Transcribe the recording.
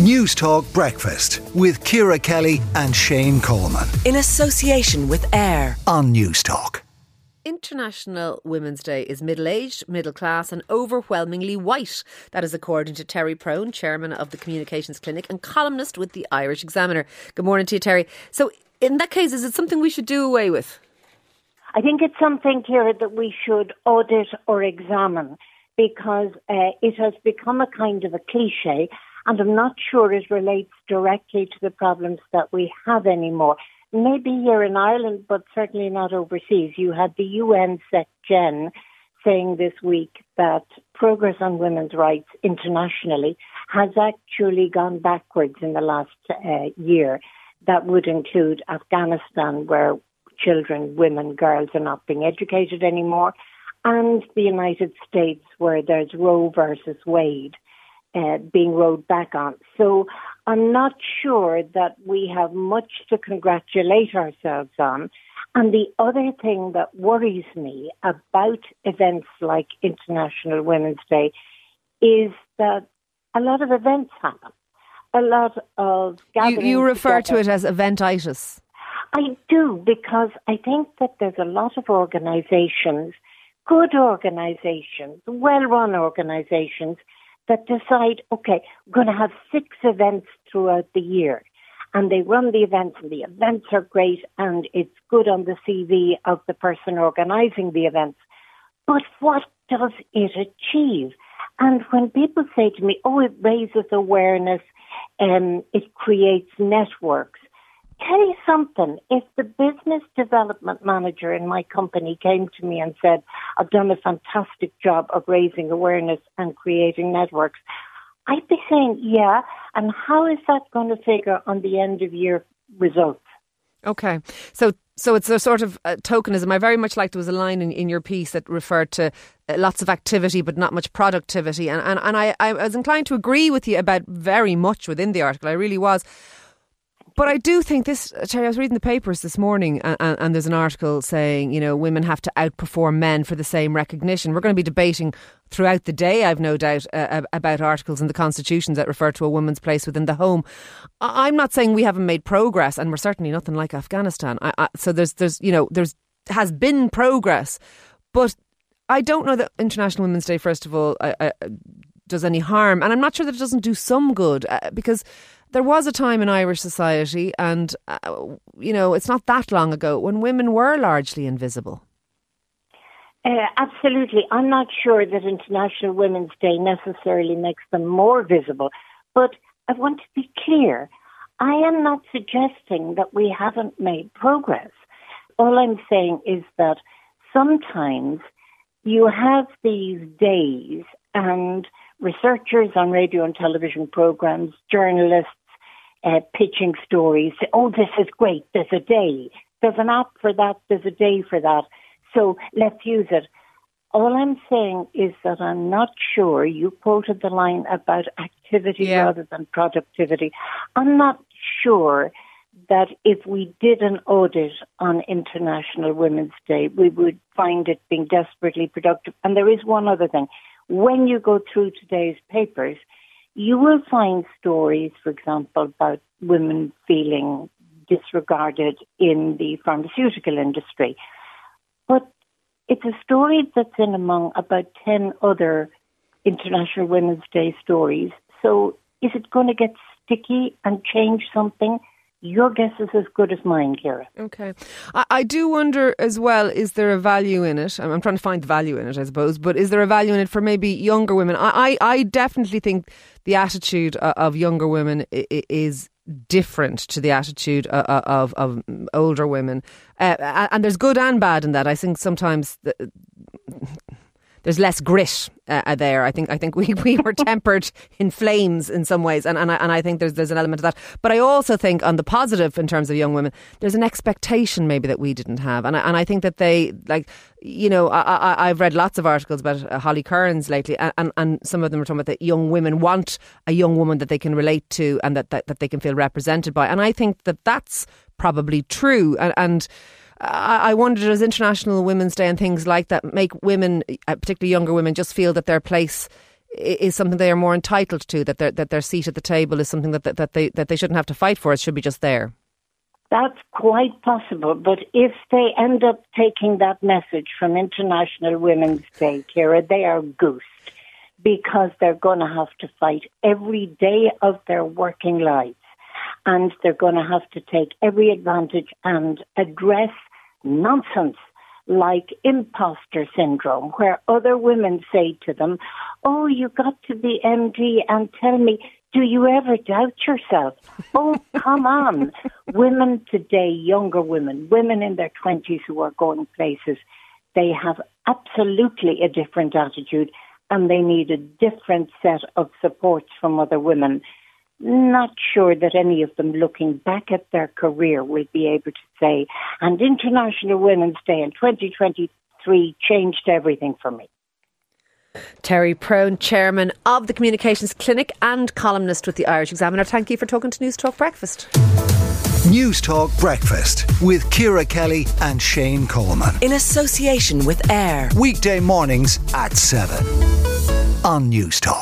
Newstalk Breakfast with Ciara Kelly and Shane Coleman. In association with AIR on Newstalk. International Women's Day is middle aged, middle class, and overwhelmingly white. That is according to Terry Prone, chairman of the Communications Clinic and columnist with the Irish Examiner. Good morning to you, Terry. So, in that case, is it something we should do away with? I think it's something, Ciara, that we should audit or examine because uh, it has become a kind of a cliche and I'm not sure it relates directly to the problems that we have anymore. Maybe here in Ireland, but certainly not overseas. You had the UN SecGen saying this week that progress on women's rights internationally has actually gone backwards in the last uh, year. That would include Afghanistan, where children, women, girls are not being educated anymore, and the United States, where there's Roe versus Wade uh, being rolled back on. So I'm not sure that we have much to congratulate ourselves on. And the other thing that worries me about events like International Women's Day is that a lot of events happen. A lot of gatherings. You, you refer together. to it as eventitis. I do because I think that there's a lot of organisations, good organisations, well-run organisations that decide, okay, we're going to have six events throughout the year. And they run the events, and the events are great, and it's good on the CV of the person organising the events. But what does it achieve? And when people say to me, oh, it raises awareness, and um, it creates networks, tell you something. If the business development manager in my company came to me and said, I've done a fantastic job of raising awareness and creating networks, I'd be saying, yeah. And how is that going to figure on the end of year results? Okay. So so it's a sort of uh, tokenism. I very much liked there was a line in, in your piece that referred to uh, lots of activity but not much productivity. And, and, and I, I was inclined to agree with you about very much within the article. I really was. But I do think this, Terry, I was reading the papers this morning and, and, there's an article saying, you know, women have to outperform men for the same recognition. We're going to be debating throughout the day, I've no doubt, uh, about articles in the Constitution that refer to a woman's place within the home. I'm not saying we haven't made progress and we're certainly nothing like Afghanistan. I, I, so there's, there's, you know, there's, has been progress, but I don't know that International Women's Day, first of all, uh, does any harm. And I'm not sure that it doesn't do some good uh, because there was a time in Irish society, and uh, you know, it's not that long ago when women were largely invisible. Uh, absolutely. I'm not sure that International Women's Day necessarily makes them more visible, but I want to be clear. I am not suggesting that we haven't made progress. All I'm saying is that sometimes you have these days and researchers on radio and television programs, journalists, uh, pitching stories. Oh, this is great. There's a day. There's an app for that. There's a day for that. So let's use it. All I'm saying is that I'm not sure. You quoted the line about activity yeah. rather than productivity. I'm not sure that if we did an audit on International Women's Day, we would find it being desperately productive. And there is one other thing. When you go through today's papers, you will find stories, for example, about women feeling disregarded in the pharmaceutical industry. But it's a story that's in among about 10 other International Women's Day stories. So is it going to get sticky and change something? Your guess is as good as mine, Ciara. Okay. I, I, do wonder as well, is there a value in it? I'm, I'm, trying to find the value in it, I suppose, but is there a value in it for maybe younger women? I, I, I definitely think the attitude uh, of younger women is different to the attitude uh, uh, of, of older women. Uh, and there's good and bad in that. I think sometimes the, there's less grit uh, uh, there. I think I think we, we were tempered in flames in some ways, and and I, and I think there's there's an element of that. But I also think on the positive in terms of young women, there's an expectation maybe that we didn't have, and I, and I think that they like you know I, I have read lots of articles about uh, Holly Cairns lately, and, and, and some of them are talking about that young women want a young woman that they can relate to and that that, that they can feel represented by, and I think that that's probably true, and. and I wondered does International Women's Day and things like that make women, uh, particularly younger women, just feel that their place is something they are more entitled to. That their that their seat at the table is something that that, that they that they shouldn't have to fight for. It should be just there. That's quite possible, but if they end up taking that message from International Women's Day, Ciara, they are goosed because they're going to have to fight every day of their working lives and they're going to have to take every advantage and address nonsense like imposter syndrome, where other women say to them, Oh, you got to be MD and tell me, do you ever doubt yourself? Oh, come on. women today, younger women, women in their 20s who are going places, they have absolutely a different attitude and they need a different set of supports from other women not sure that any of them looking back at their career will be able to say, and International Women's Day in 2023 changed everything for me. Terry Prone, Chairman of the Communications Clinic and columnist with the Irish Examiner. Thank you for talking to Newstalk Breakfast. Newstalk Breakfast with Ciara Kelly and Shane Coleman. In association with AIR. Weekday mornings at 7 on Newstalk.